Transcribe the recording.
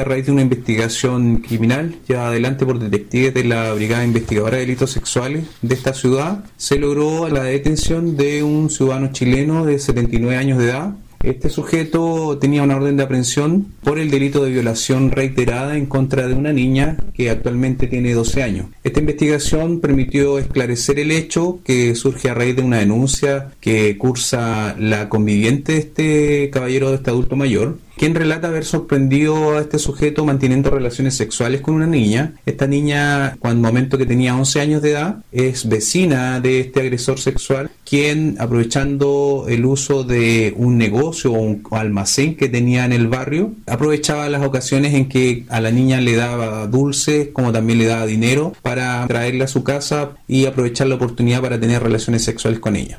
A raíz de una investigación criminal llevada adelante por detectives de la Brigada Investigadora de Delitos Sexuales de esta ciudad, se logró la detención de un ciudadano chileno de 79 años de edad. Este sujeto tenía una orden de aprehensión por el delito de violación reiterada en contra de una niña que actualmente tiene 12 años. Esta investigación permitió esclarecer el hecho que surge a raíz de una denuncia que cursa la conviviente de este caballero, de este adulto mayor, quien relata haber sorprendido a este sujeto manteniendo relaciones sexuales con una niña. Esta niña, cuando momento que tenía 11 años de edad, es vecina de este agresor sexual, quien aprovechando el uso de un negocio o un almacén que tenía en el barrio, aprovechaba las ocasiones en que a la niña le daba dulces, como también le daba dinero para traerla a su casa y aprovechar la oportunidad para tener relaciones sexuales con ella.